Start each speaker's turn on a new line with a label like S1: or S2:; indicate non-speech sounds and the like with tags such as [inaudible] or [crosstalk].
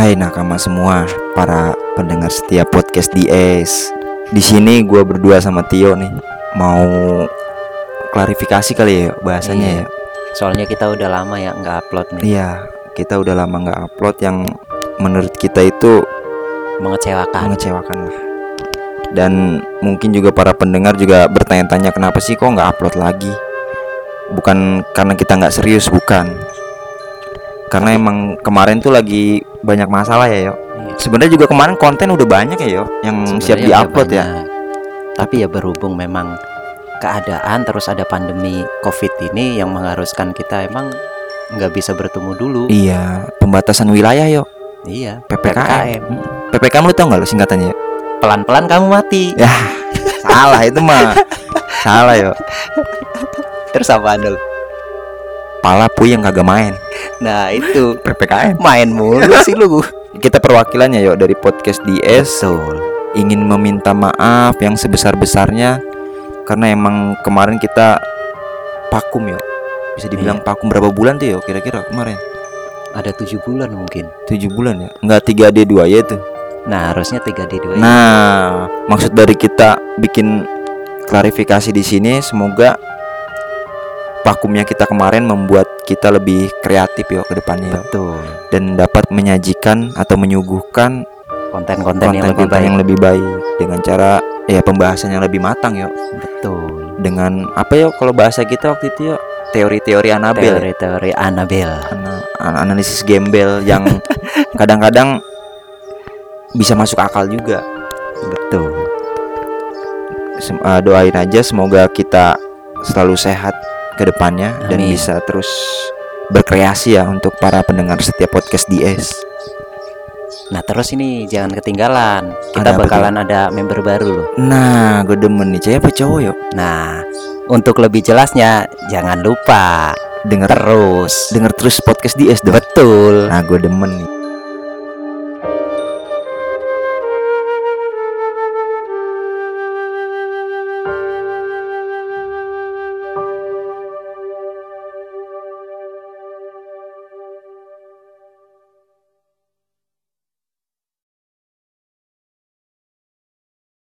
S1: Hai nakama semua, para pendengar setiap podcast DS. Di sini gue berdua sama Tio nih mau klarifikasi kali ya bahasanya
S2: Iya.
S1: ya.
S2: Soalnya kita udah lama ya nggak upload nih.
S1: Iya, kita udah lama nggak upload yang menurut kita itu
S2: Mengecewakan.
S1: mengecewakan lah. Dan mungkin juga para pendengar juga bertanya-tanya kenapa sih kok nggak upload lagi? Bukan karena kita nggak serius, bukan. Karena emang kemarin tuh lagi banyak masalah ya, yo.
S2: Iya.
S1: Sebenarnya juga kemarin konten udah banyak ya, yo, yang siap
S2: Sebenarnya udah
S1: diupload ya.
S2: Tapi ya berhubung memang keadaan terus ada pandemi COVID ini yang mengharuskan kita emang nggak bisa bertemu dulu.
S1: Iya, pembatasan wilayah yo,
S2: Iya.
S1: PPKM. PPKM lu tau nggak lo singkatannya? yo?
S2: Pelan-pelan kamu mati.
S1: Ya, salah itu mah. [laughs] salah yo.
S2: Terus apa dulu?
S1: Pala puyeng kagak main.
S2: Nah itu [laughs]
S1: PPKM.
S2: main mulu sih lu.
S1: Kita perwakilannya yo dari podcast DS
S2: Betul.
S1: ingin meminta maaf yang sebesar-besarnya karena emang kemarin kita vakum yo. Bisa dibilang vakum berapa bulan tuh yo kira-kira kemarin?
S2: Ada tujuh bulan mungkin.
S1: 7 bulan ya? Enggak 3D 2 y itu.
S2: Nah harusnya 3 d 2
S1: Nah, maksud dari kita bikin klarifikasi di sini semoga vakumnya kita kemarin membuat kita lebih kreatif yo ke depannya yo.
S2: Betul.
S1: dan dapat menyajikan atau menyuguhkan
S2: Konten-konten yang lebih baik.
S1: yang lebih baik dengan cara ya pembahasan yang lebih matang yo
S2: Betul.
S1: dengan apa yo kalau bahasa kita waktu itu yo teori-teori Anabel ya.
S2: Teori-teori Anabel.
S1: Ana- an- analisis gembel yang [laughs] kadang-kadang bisa masuk akal juga
S2: Betul.
S1: Sem- eh, doain aja semoga kita selalu sehat ke depannya dan bisa terus berkreasi ya untuk para pendengar setiap podcast DS.
S2: Nah terus ini jangan ketinggalan Kita
S1: Ada
S2: bakalan ada member baru loh
S1: Nah, gue demen nih, cewek apa cowok yuk?
S2: Nah untuk lebih jelasnya Jangan lupa
S1: Denger
S2: Terus
S1: denger terus podcast DS dong.
S2: Betul
S1: Nah, gue demen nih.